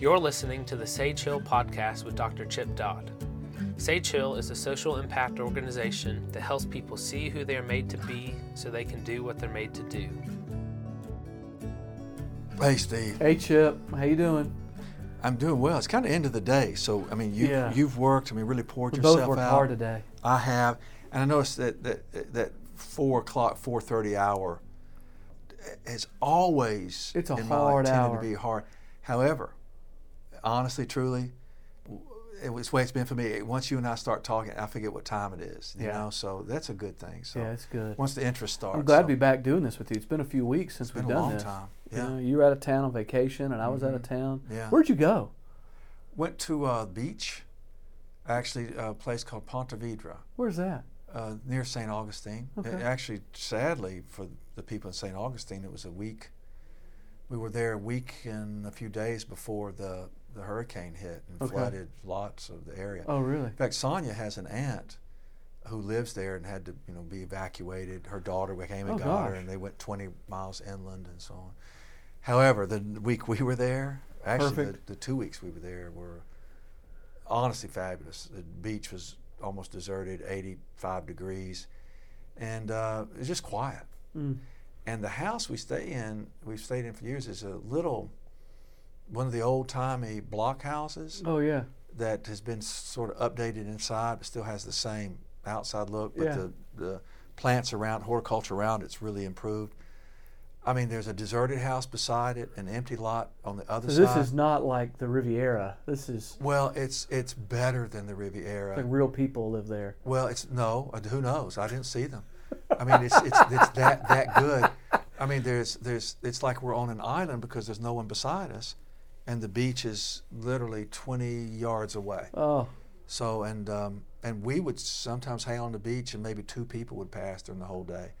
You're listening to the Sage Hill podcast with Dr. Chip Dodd. Sage Hill is a social impact organization that helps people see who they are made to be so they can do what they're made to do. Hey, Steve. Hey, Chip. How you doing? I'm doing well. It's kind of end of the day, so I mean, you Yeah. you've worked. I mean, really poured We yourself both worked out. hard today. I have, and I noticed that that that four o'clock, four thirty hour is always It's a in my hard life, tended hour. to be hard. However, honestly, truly, it was the way it's been for me. Once you and I start talking, I forget what time it is. You Yeah. know, so that's a good thing. So Yeah, it's good. once the interest starts, I'm glad so to be back doing this with you. It's been a few weeks since It's been we've a done long this. time. You, Yeah. know, you were out of town on vacation, and I was out of town. Yeah. Where'd you go? Went to uh, the beach, actually, a place called Ponte Vedra. Where's that? uh, near St. Augustine. Okay. It actually, sadly, for the people in St. Augustine, it was a week. We were there a week and a few days before the, the hurricane hit and Okay. flooded lots of the area. Oh, really? In fact, Sonia has an aunt who lives there and had to, you know, be evacuated. Her daughter came and Oh, got her, and they went 20 miles inland and so on. However, the week we were there, actually, the, the two weeks we were there were honestly fabulous. The beach was almost deserted, 85 degrees, and uh, it was just quiet. Mm. And the house we stay in, we've stayed in for years, is a little, one of the old timey block houses Oh, yeah. that has been sort of updated inside, but still has the same outside look. But Yeah. the, the plants around, horticulture around it's really improved. I mean, there's a deserted house beside it, an empty lot on the other So this side. is not like the Riviera. This is well, it's it's better than the Riviera. like real people live there. Well, it's no. uh, Who knows? I didn't see them. I mean, it's it's, it's that that good. I mean, there's there's it's like we're on an island because there's no one beside us, and the beach is literally 20 yards away. Oh, So and um, and we would sometimes hang on the beach, and maybe two people would pass during the whole day.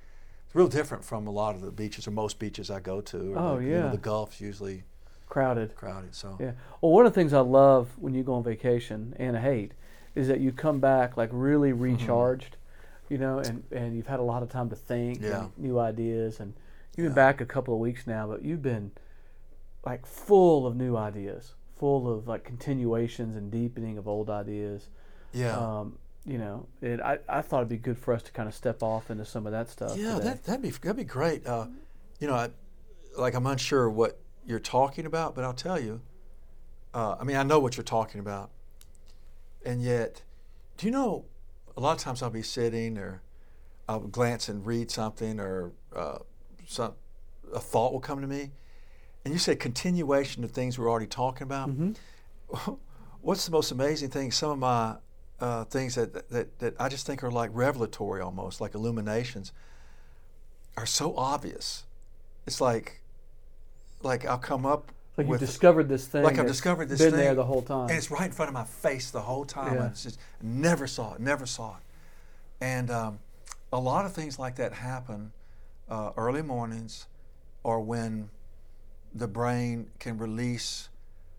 It's real different from a lot of the beaches or most beaches I go to. Or Oh, the, you know, yeah. the Gulf's usually crowded. crowded. So Yeah. Well, one of the things I love when you go on vacation and I hate is that you come back like really Mm-hmm. recharged, you know, and, and you've had a lot of time to think Yeah. and new ideas. And you've been Yeah. back a couple of weeks now, but you've been like full of new ideas, full of like continuations and deepening of old ideas. yeah. Um, you know, and I, I thought it'd be good for us to kind of step off into some of that stuff. Yeah, today. that that'd be that'd be great. Uh, you know, I, like I'm unsure what you're talking about, but I'll tell you. Uh, I mean, I know what you're talking about, and yet, do you know? A lot of times I'll be sitting, or I'll glance and read something, or uh, some a thought will come to me, and you say continuation of things we're already talking about. What's the most amazing thing? Some of my uh, things that, that that I just think are like revelatory, almost like illuminations are so obvious. It's like, like I'll come up like you discovered this thing. like I've discovered this been thing Been there the whole time. and it's right in front of my face the whole time. Yeah. I just never saw it, never saw it, and um, a lot of things like that happen uh, early mornings, or when the brain can release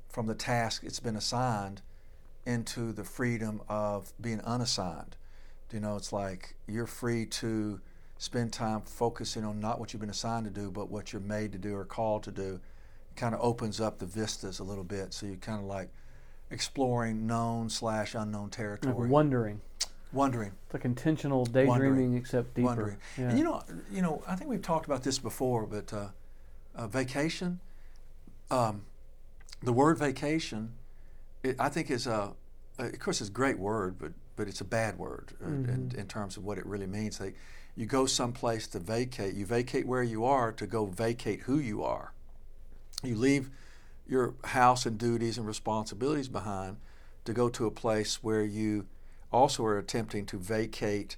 from the task it's been assigned into the freedom of being unassigned. You know, it's like you're free to spend time focusing on not what you've been assigned to do, but what you're made to do or called to do. It kind of opens up the vistas a little bit, so you're kind of like exploring known slash unknown like territory, wondering. wondering, It's like intentional daydreaming, except deeper. wondering. Yeah. And you know, you know, I think we've talked about this before, but uh, uh, vacation. Um, the word vacation, it, I think is a, of course, it's a great word, but but it's a bad word uh, in, in terms of what it really means. Like, you go someplace to vacate. You vacate where you are to go vacate who you are. You leave your house and duties and responsibilities behind to go to a place where you also are attempting to vacate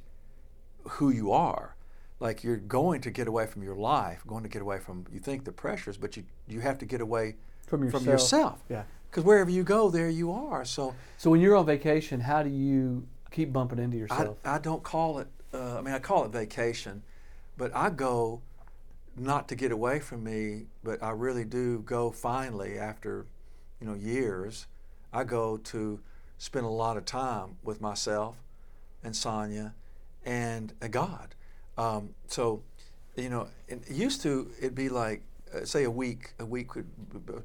who you are. Like you're going to get away from your life, going to get away from you think the pressures, but you you have to get away From yourself. from yourself. Yeah. Because wherever you go, there you are. So So when you're on vacation, how do you keep bumping into yourself? I don't call it. Uh, I mean, I call it vacation, but I go not to get away from me, but I really do go finally after, you know, years. I go to spend a lot of time with myself, and Sonia and God. Um, so, you know, it used to it'd be like uh, say a week, a week would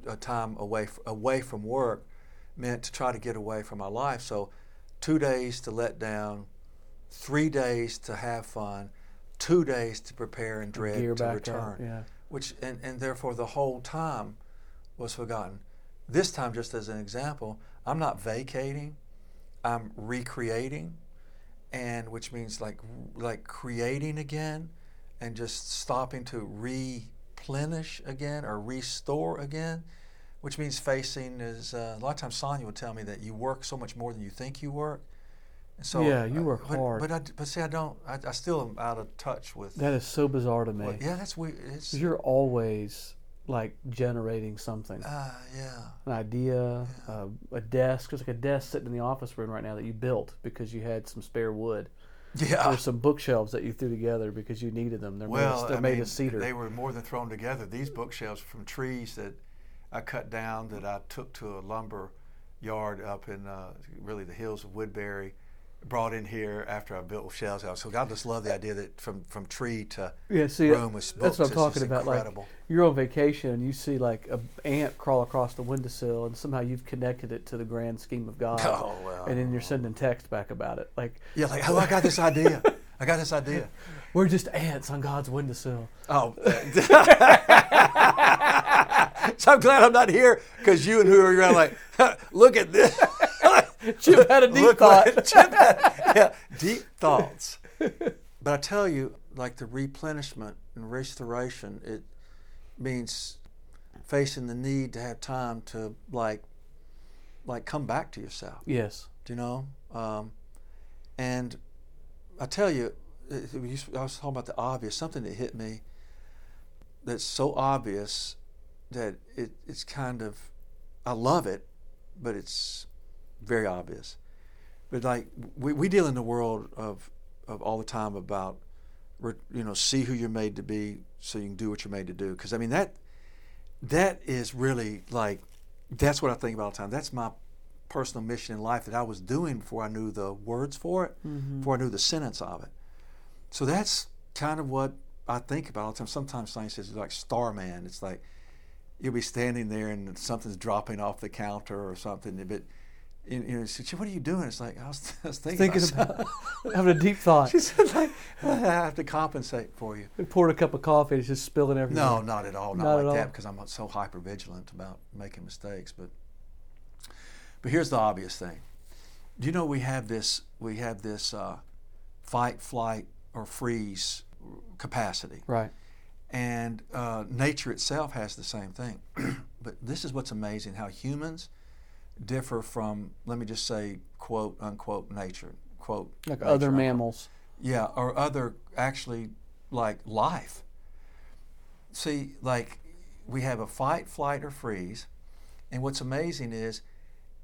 a time away f- away from work meant to try to get away from my life. So, two days to let down, three days to have fun, two days to prepare and dread Gear to return. up. Yeah. Which and, and therefore the whole time was forgotten. This time, just as an example, I'm not vacating, I'm recreating, and which means like like creating again, and just stopping to replenish again or restore again, which means facing is uh, a lot of times Sonia would tell me that you work so much more than you think you work. And so Yeah, you uh, work but, hard. But I, but see, I don't. I, I still am out of touch with. That is so bizarre to me. what- yeah, that's weird. It's you're always like generating something, uh, yeah. an idea, uh, a desk. There's like a desk sitting in the office room right now that you built because you had some spare wood. Yeah. There's some bookshelves that you threw together because you needed them. They're Well, made, they're I made mean, of cedar. They were more than thrown together. These bookshelves from trees that I cut down that I took to a lumber yard up in uh, really the hills of Woodbury, brought in here after I built Shell's out. So God just loved the idea that from, from tree to yeah, see, room with that's what I'm talking about. incredible. Like you're on vacation and you see like a ant crawl across the windowsill, and somehow you've connected it to the grand scheme of God. Oh, well. And then you're sending text back about it, like Yeah, like, oh, I got this idea. I got this idea. we're just ants on God's windowsill. Oh. so I'm glad I'm not here because you and who are around like, look at this. Chip had a deep Look thought. what Chip had. Yeah, deep thoughts. But I tell you, like the replenishment and restoration, it means facing the need to have time to like, like come back to yourself. yes. Do you know? Um, and I tell you, it- it I was talking about the obvious. Something that hit me that's so obvious that it, it's kind of, I love it, but it's very obvious. But like we, we deal in the world of, of all the time about, you know, see who you're made to be so you can do what you're made to do. Because I mean that, that is really like, that's what I think about all the time. That's my personal mission in life that I was doing before I knew the words for it, mm-hmm. before I knew the sentence of it. So that's kind of what I think about all the time. Sometimes science says it's like Starman. It's like you'll be standing there and something's dropping off the counter or something. But you know, she said, what are you doing? It's like I was, I was thinking, Thinking about. about having a deep thought. she said, like, I have to compensate for you. We poured a cup of coffee and it's just spilling everything. No, not at all. Not, Not at like all. that because I'm so hyper vigilant about making mistakes. But but here's the obvious thing. Do you know we have this we have this uh, fight, flight, or freeze capacity, Right. and uh, nature itself has the same thing. but this is what's amazing: how humans differ from, let me just say, quote unquote, nature, quote Like nature, other mammals. Yeah, or other actually like life. See, like we have a fight, flight, or freeze, and what's amazing is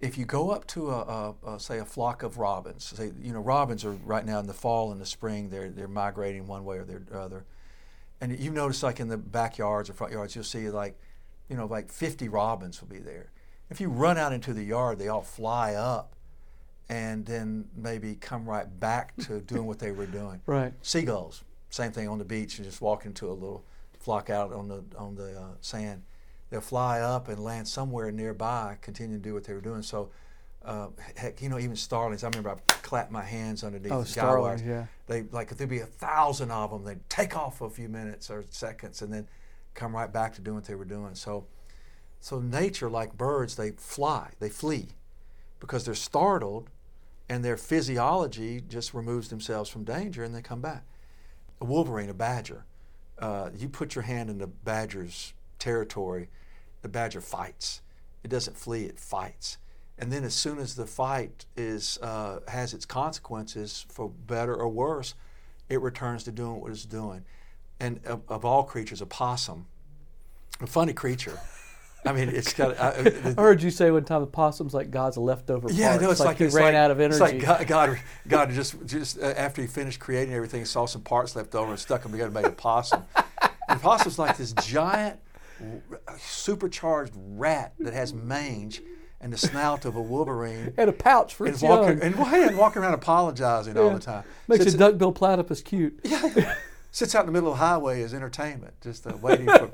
if you go up to a, a, a say a flock of robins, say you know robins are right now in the fall and the spring they're they're migrating one way or the other, and you notice like in the backyards or front yards you'll see like you know like 50 robins will be there. If you run out into the yard, they all fly up and then maybe come right back to doing what they were doing. Right. Seagulls, same thing on the beach and just walk into a little flock out on the on the uh, sand. They'll fly up and land somewhere nearby, continue to do what they were doing. So, uh, heck, you know, even starlings. I remember I clapped my hands underneath Oh, the guy wires. starlings, yeah. They like if there'd be a thousand of them, they'd take off for a few minutes or seconds and then come right back to doing what they were doing. So, so nature, like birds, they fly, they flee because they're startled and their physiology just removes themselves from danger and they come back. A wolverine, a badger, uh, you put your hand in the badger's territory, the badger fights. It doesn't flee, it fights. And then as soon as the fight is uh, has its consequences for better or worse, it returns to doing what it's doing. And of, of all creatures, a possum, a funny creature. I mean, it's got. I, I heard you say one time the possum's like God's leftover yeah, no, it's like, he it's ran like- out of energy. It's like God, God, God just just uh, after he finished creating everything, saw some parts left over and stuck them together and made a possum. and the possum's like this giant, supercharged rat that has mange, and the snout of a wolverine. And a pouch for and its walking young. and, and walking around apologizing all the time. Makes Sits- a duckbill platypus cute. yeah, sits out in the middle of the highway as entertainment, just uh, waiting for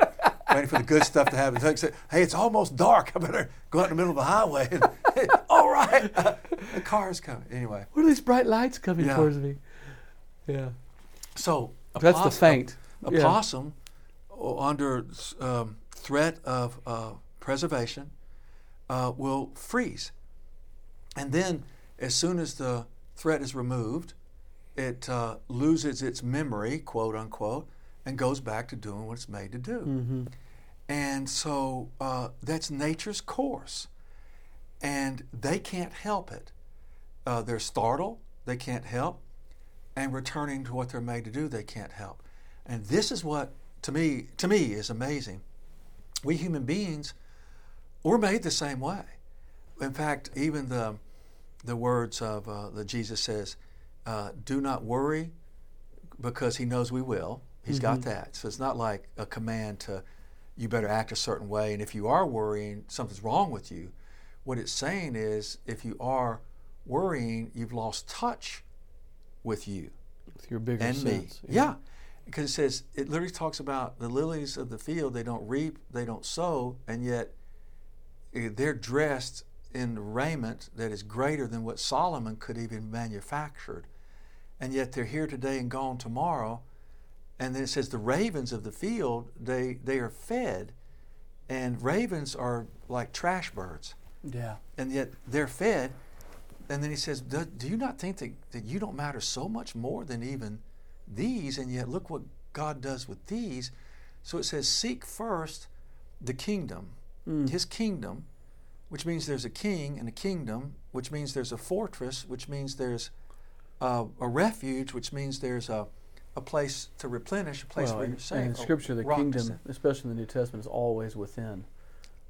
waiting for the good stuff to happen. They say, "Hey, it's almost dark. I better go out in the middle of the highway." And, all right, the car's coming. Anyway, What are these bright lights coming Yeah. towards me? Yeah. so a That's the poss- feint. A, Yeah. possum, uh, under um, threat of uh, preservation, uh, will freeze, and then as soon as the threat is removed, it uh, loses its memory, quote unquote, and goes back to doing what it's made to do. Mm-hmm. And so uh, that's nature's course. And they can't help it. Uh, they're startled, they can't help. And returning to what they're made to do, they can't help. And this is what, to me, to me is amazing. We human beings, we're made the same way. In fact, even the, the words of uh, that Jesus says, uh, do not worry because he knows we will. He's got that. So it's not like a command to you better act a certain way. And if you are worrying, something's wrong with you. What it's saying is if you are worrying, you've lost touch with you With your bigger and me. sense. Yeah. Because it says, it literally talks about the lilies of the field, they don't reap, they don't sow, and yet eh, they're dressed in raiment that is greater than what Solomon could even manufactured. And yet they're here today and gone tomorrow. And then it says the ravens of the field, they, they are fed. And ravens are like trash birds Yeah. and yet they're fed. And then he says, Do, do you not think that, that you don't matter so much more than even these? And yet look what God does with these. So it says, Seek first the kingdom, his kingdom, which means there's a king and a kingdom, which means there's a fortress, which means there's uh, a refuge, which means there's a, a place to replenish, a place Well, where you're safe. in Scripture, the kingdom, especially in the New Testament, is always within.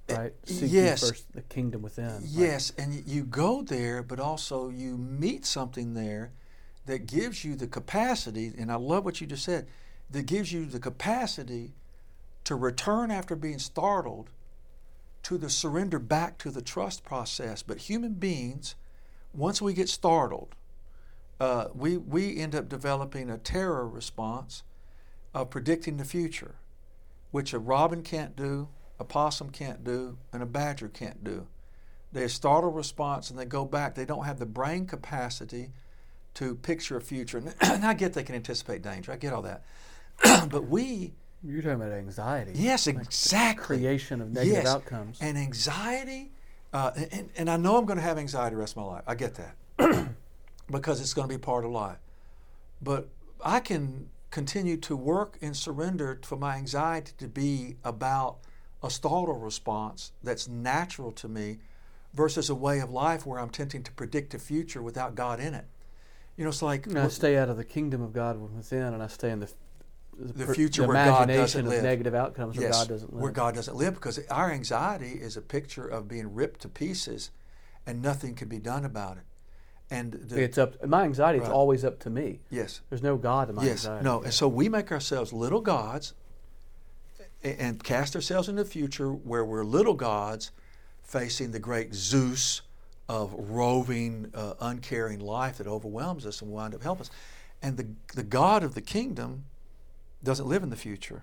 Eh, right? Seek ye yes. first the kingdom within. Yes, and you go there, but also you meet something there that gives you the capacity, and I love what you just said, that gives you the capacity to return after being startled to the surrender back to the trust process. But human beings, once we get startled, uh, we, we end up developing a terror response of predicting the future, which a robin can't do, a possum can't do, and a badger can't do. They startle response and they go back. They don't have the brain capacity to picture a future. And, and I get they can anticipate danger. I get all that. but we, You're talking about anxiety. yes, Like exactly. creation of negative Yes. outcomes. And anxiety, uh, and, and I know I'm going to have anxiety the rest of my life. I get that because it's going to be part of life. But I can continue to work and surrender for my anxiety to be about a startle response that's natural to me versus a way of life where I'm tempting to predict a future without God in it. You know, it's like And I stay out of the kingdom of God within, and I stay in the The future the where God imagination doesn't of live. negative outcomes where yes, God doesn't live. where God doesn't live, because our anxiety is a picture of being ripped to pieces, and nothing can be done about it. And the, it's up. My anxiety is Right. always up to me. yes, There's no God in my yes, anxiety. no, and so we make ourselves little gods, a- and cast ourselves in the future where we're little gods, facing the great Zeus of roving, uh, uncaring life that overwhelms us and wind up helping us. And the the God of the kingdom doesn't live in the future.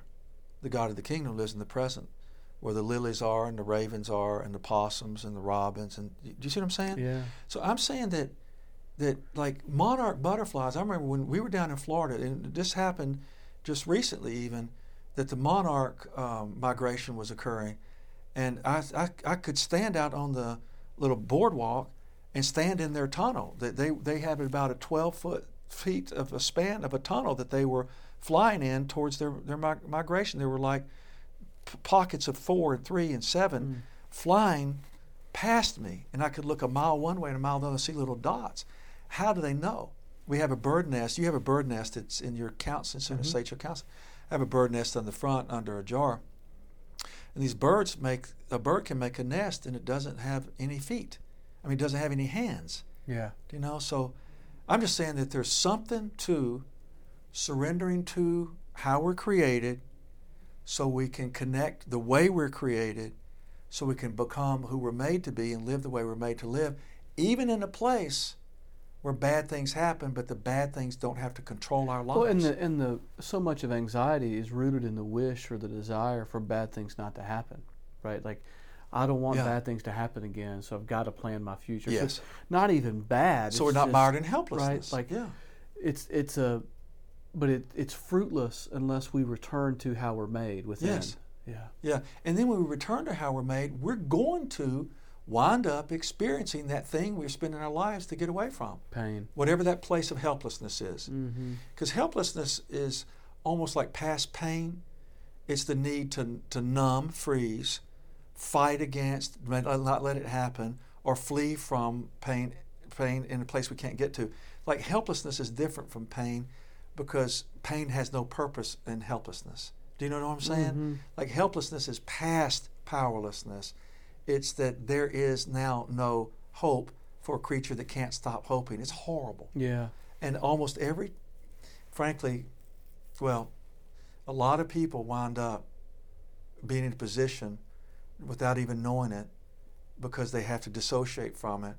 The God of the kingdom lives in the present, where the lilies are and the ravens are and the possums and the robins. And do you see what I'm saying? Yeah. So I'm saying that that like monarch butterflies. I remember when we were down in Florida, and this happened just recently, even that the monarch um, migration was occurring, and I, I I could stand out on the little boardwalk and stand in their tunnel. That they they have about a 12 foot feet of a span of a tunnel that they were flying in towards their their mig- migration. There were like p- pockets of four and three and seven flying past me, and I could look a mile one way and a mile the other and see little dots. How do they know? We have a bird nest. You have a bird nest that's in your counseling center, Mhm. Sage Hill Counseling. I have a bird nest on the front under a jar. And these birds make, a bird can make a nest and it doesn't have any feet. I mean, it doesn't have any hands. Yeah. You know, so I'm just saying that there's something to surrendering to how we're created so we can connect the way we're created so we can become who we're made to be and live the way we're made to live, even in a place where bad things happen, but the bad things don't have to control our lives. Well, and the and the so much of anxiety is rooted in the wish or the desire for bad things not to happen, right? Like, I don't want Yeah. bad things to happen again, so I've got to plan my future. Yes. it's not even bad. so we're not just- mired in helplessness. right? Like yeah. it's it's a, but it it's fruitless unless we return to how we're made within. Yes. Yeah. Yeah. And then when we return to how we're made, we're going to wind up experiencing that thing we're spending our lives to get away from, Pain. whatever that place of helplessness is. Mm-hmm. Because helplessness is almost like past pain. It's the need to, to numb, freeze, fight against, not let it happen, or flee from pain, pain in a place we can't get to. Like helplessness is different from pain because pain has no purpose in helplessness. Do you know what I'm saying? Mhm. Like helplessness is past powerlessness. It's that there is now no hope for a creature that can't stop hoping. It's horrible. Yeah. And almost every, frankly, well, a lot of people wind up being in a position without even knowing it because they have to dissociate from it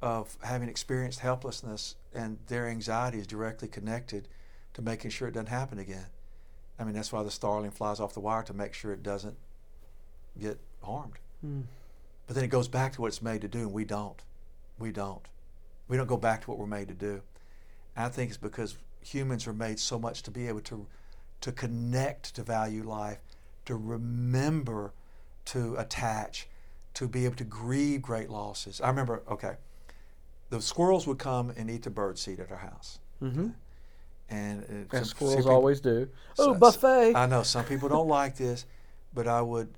of having experienced helplessness and their anxiety is directly connected to making sure it doesn't happen again. I mean, that's why the starling flies off the wire to make sure it doesn't get harmed. Mm. But then it goes back to what it's made to do, and we don't. We don't. We don't go back to what we're made to do. And I think it's because humans are made so much to be able to to connect to value life, to remember, to attach, to be able to grieve great losses. I remember, okay, the squirrels would come and eat the bird seed at our house. Mm-hmm. And it, As some- squirrels people- always do. Oh, so- buffet. I know some people don't like this, but I would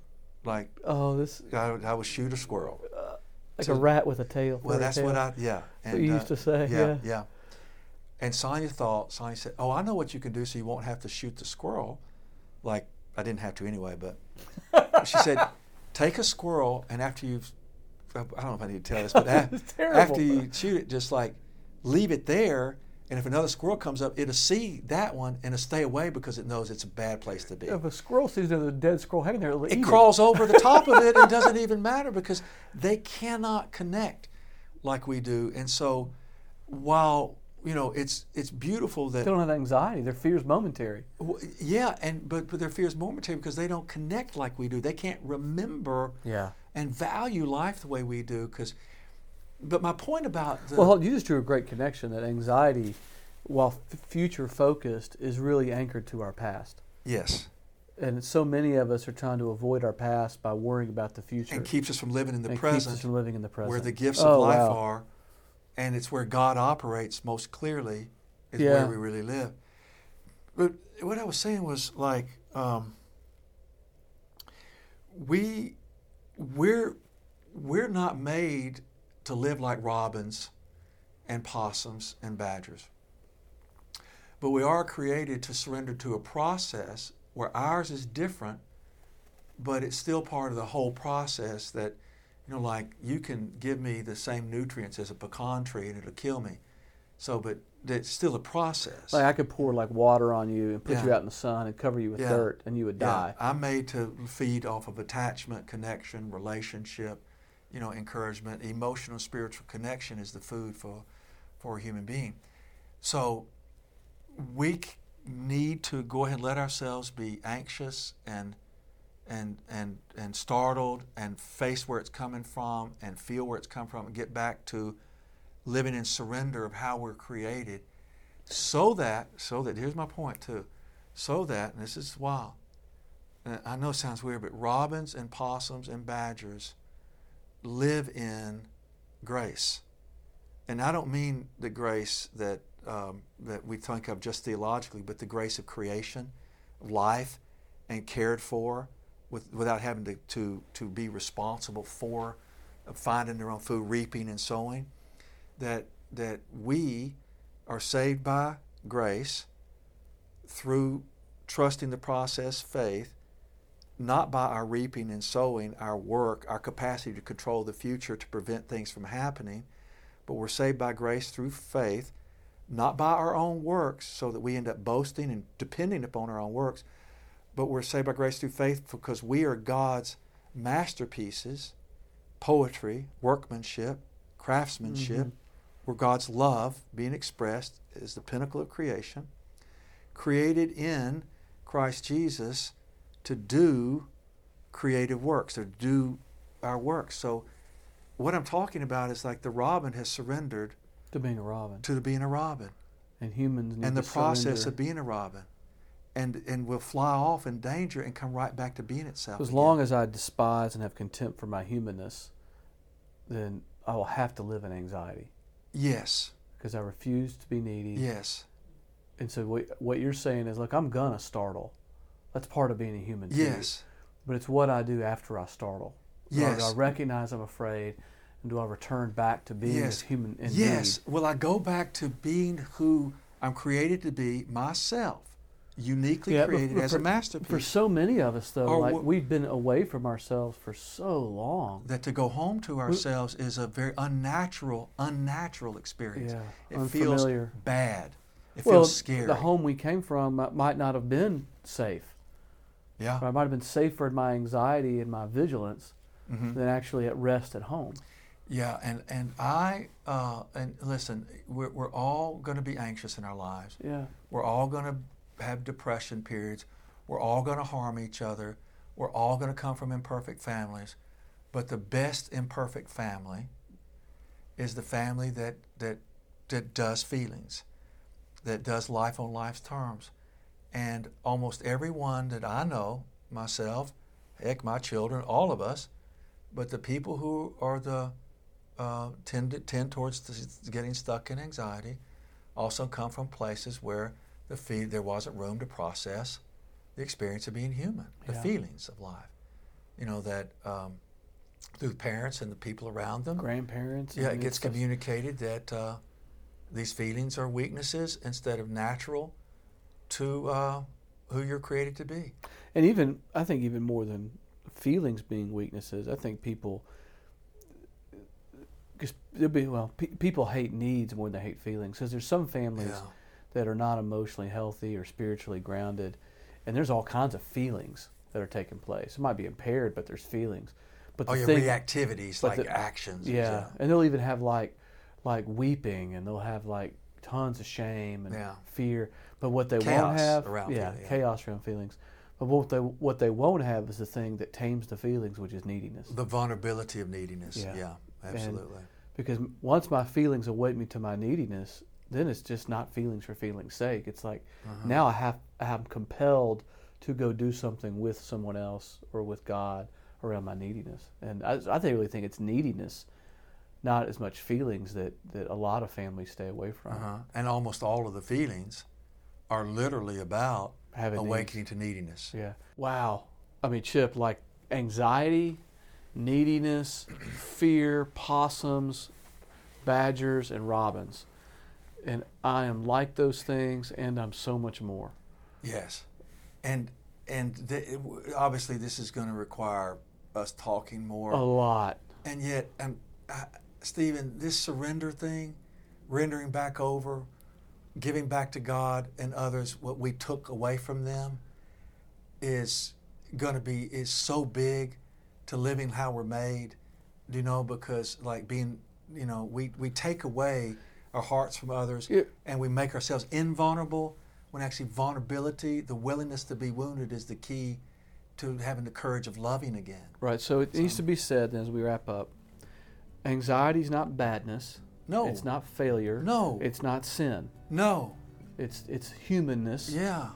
like oh, this I would, I would shoot a squirrel. Uh, like So- a rat with a tail. Well, that's tail. what I yeah. what you used uh, to say, yeah. yeah. And Sonia thought Sonia said, "Oh, I know what you can do, so you won't have to shoot the squirrel." Like I didn't have to anyway, but she said, "Take a squirrel, and after you've I don't know if I need to tell this, but a- It's terrible. after you shoot it, just like leave it there." And if another squirrel comes up, it'll see that one and it'll stay away because it knows it's a bad place to be. If a squirrel sees a dead squirrel hanging there, it'll eat It crawls over the top of it and doesn't even matter because they cannot connect like we do. And so, while you know it's it's beautiful that They don't have anxiety. Their fear is momentary. w- yeah, and but, but their fear is momentary because they don't connect like we do. They can't remember Yeah. and value life the way we do. Because, but my point about the Well, you just drew a great connection that anxiety, while f- future focused, is really anchored to our past. yes, And so many of us are trying to avoid our past by worrying about the future. and keeps us from living in the and keeps us present. from living in the present. where the gifts Oh, of life wow. are, and it's where God operates most clearly, is Yeah. where we really live. But what I was saying was like, um, we we're we're not made to live like robins and possums and badgers. But we are created to surrender to a process where ours is different, but it's still part of the whole process that you know, like you can give me the same nutrients as a pecan tree and it'll kill me. So, but it's still a process. Like I could pour like water on you and put Yeah. you out in the sun and cover you with Yeah. dirt, and you would Yeah, die. I'm made to feed off of attachment, connection, relationship, you know, encouragement. Emotional, spiritual connection is the food for, for a human being. So we need to go ahead and let ourselves be anxious and and and and startled and face where it's coming from and feel where it's come from and get back to living in surrender of how we're created so that so that here's my point too so that and this is wild i know it sounds weird but robins and possums and badgers live in grace. And i don't mean the grace that um, that we think of just theologically but the grace of creation life and cared for with, without having to, to, to be responsible for finding their own food reaping and sowing that that we are saved by grace through trusting the process, faith, not by our reaping and sowing, our work, our capacity to control the future to prevent things from happening, but we're saved by grace through faith, not by our own works, so that we end up boasting and depending upon our own works, but we're saved by grace through faith because we are God's masterpieces, poetry, workmanship, craftsmanship, Mhm. where God's love being expressed is the pinnacle of creation, created in Christ Jesus to do creative works, to do our work. So, what I'm talking about is like the robin has surrendered To being a robin. to being a robin And humans need and the process surrender. of being a robin. And, and will fly off in danger and come right back to being itself. As again. long as I despise and have contempt for my humanness, then I will have to live in anxiety yes, because I refuse to be needy. yes, And so what, what you're saying is, look, I'm gonna startle. That's part of being a human. too. yes, But it's what I do after I startle. Do I- Do I recognize I'm afraid, and do I return back to being Yes. human in Yes. Will I go back to being who I'm created to be myself, uniquely Yeah, created for- as a masterpiece? For so many of us, though, Or like we've been away from ourselves for so long. that to go home to ourselves is a very unnatural, unnatural experience. Yeah, it unfamiliar. feels bad. It well, feels scary. the home we came from might not have been safe. Yeah. I might have been safer in my anxiety and my vigilance Mhm. than actually at rest at home. Yeah, and and I uh, and listen, we're we're all going to be anxious in our lives. Yeah. We're all going to have depression periods. We're all going to harm each other. We're all going to come from imperfect families. But the best imperfect family is the family that, that, that does feelings, that does life on life's terms. And almost everyone that I know, myself, heck, my children, all of us, but the people who are the uh, tend to, tend towards the, getting stuck in anxiety also come from places where the fee, there wasn't room to process the experience of being human, the Yeah. feelings of life. You know that um, through parents and the people around them. Grandparents. Yeah, it gets communicated that uh, these feelings are weaknesses instead of natural to uh, who you're created to be. And even, I think, even more than feelings being weaknesses, I think people, because there'll be, well, pe- people hate needs more than they hate feelings. Because there's some families Yeah. that are not emotionally healthy or spiritually grounded, and there's all kinds of feelings that are taking place. It might be impaired, but there's feelings. But Oh, the yeah, thing, reactivities like the- actions. yeah, and they'll even have like, like weeping, and they'll have like tons of shame and Yeah. fear. But what they won't have, around yeah, feeling, yeah. chaos around feelings. But what they what they won't have is the thing that tames the feelings, which is neediness. The vulnerability of neediness. Yeah. Yeah, absolutely. Because once my feelings awake me to my neediness, then it's just not feelings for feeling's sake. It's like Uh-huh. now I have I am compelled to go do something with someone else or with God around my neediness. And I, I really think it's neediness, not as much feelings that, that a lot of families stay away from. Uh-huh. And almost all of the feelings are literally about Having needs. awakening to neediness. Yeah. Wow. I mean, Chip, like anxiety, neediness, fear, possums, badgers, and robins. And I am like those things, and I'm so much more. Yes, and and obviously this is going to require us talking more. A lot. And yet, um, uh, Stephen, this surrender thing, rendering back over, giving back to God and others what we took away from them, is going to be is so big to living how we're made. You know, because like being, you know, we we take away our hearts from others, Yeah. and we make ourselves invulnerable. When actually vulnerability, the willingness to be wounded, is the key to having the courage of loving again. Right. So it needs to be said as we wrap up anxiety is not badness. No. It's not failure. No. It's not sin. No. It's, it's humanness. Yeah.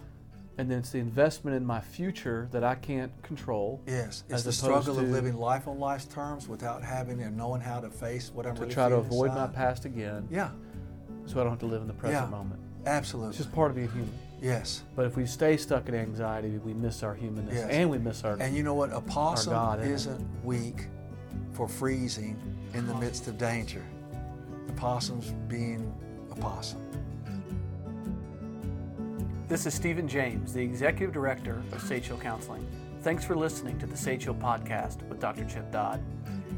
And then it's the investment in my future that I can't control. Yes. It's the struggle of living life on life's terms without having and knowing how to face what I'm To really try to avoid my past again Yeah. so I don't have to live in the present Yeah. moment. Absolutely. It's just part of being human. yes. But if we stay stuck in anxiety, we miss our humanness Yes. and we miss our. And you know what? A possum God, isn't weak for freezing in the midst of danger. Possum's being a possum. This is Stephen James, the Executive Director of Sage Hill Counseling. Thanks for listening to the Sage Hill Podcast with Dr. Chip Dodd.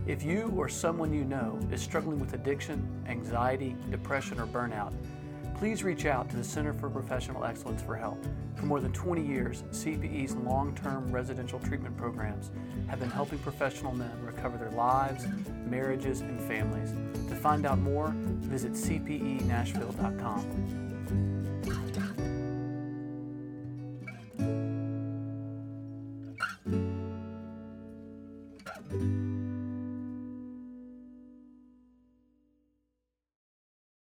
If you or someone you know is struggling with addiction, anxiety, depression, or burnout, please reach out to the Center for Professional Excellence for help. For more than 20 years, CPE's long term residential treatment programs have been helping professional men recover their lives, marriages, and families. To find out more, visit cpenashville.com.